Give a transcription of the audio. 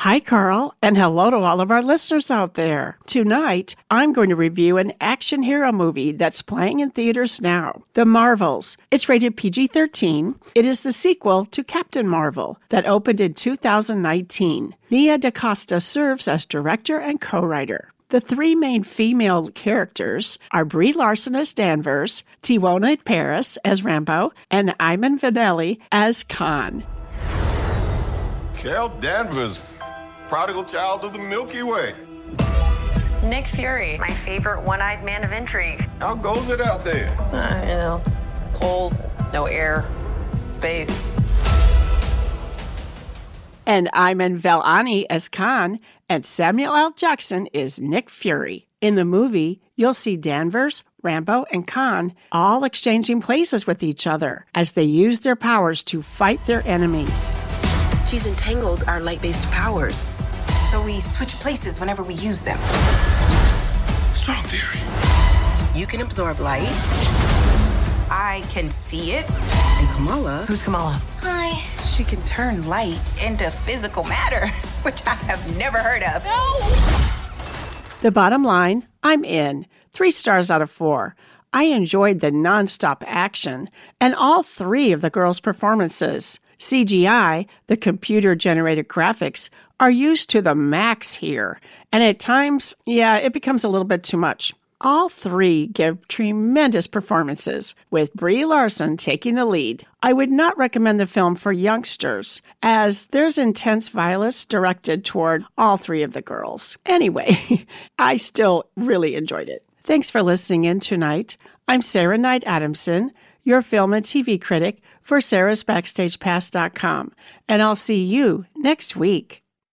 Hi, Carl, and hello to all of our listeners out there. Tonight, I'm going to review an action hero movie that's playing in theaters now The Marvels. It's rated PG 13. It is the sequel to Captain Marvel that opened in 2019. Nia DaCosta serves as director and co writer. The three main female characters are Brie Larson as Danvers, Teyonah Parris as Rambo, and Iman Vellani as Khan. Carol Danvers prodigal child of the Milky Way. Nick Fury, my favorite one eyed man of intrigue. How goes it out there? Uh, you know, cold, no air, space. And Iman Vellani as Khan, and Samuel L. Jackson is Nick Fury. In the movie, you'll see Danvers, Rambo, and Khan all exchanging places with each other as they use their powers to fight their enemies. She's entangled our light based powers. So we switch places whenever we use them. Strong theory. You can absorb light. I can see it. And Kamala. Who's Kamala? Hi. She can turn light into physical matter, which I have never heard of. No! The bottom line I'm in. Three stars out of four. I enjoyed the nonstop action and all three of the girls' performances. CGI, the computer generated graphics, are used to the max here, and at times, yeah, it becomes a little bit too much. All three give tremendous performances, with Brie Larson taking the lead. I would not recommend the film for youngsters, as there's intense violence directed toward all three of the girls. Anyway, I still really enjoyed it. Thanks for listening in tonight. I'm Sarah Knight Adamson, your film and TV critic for sarahsbackstagepass.com, and I'll see you next week.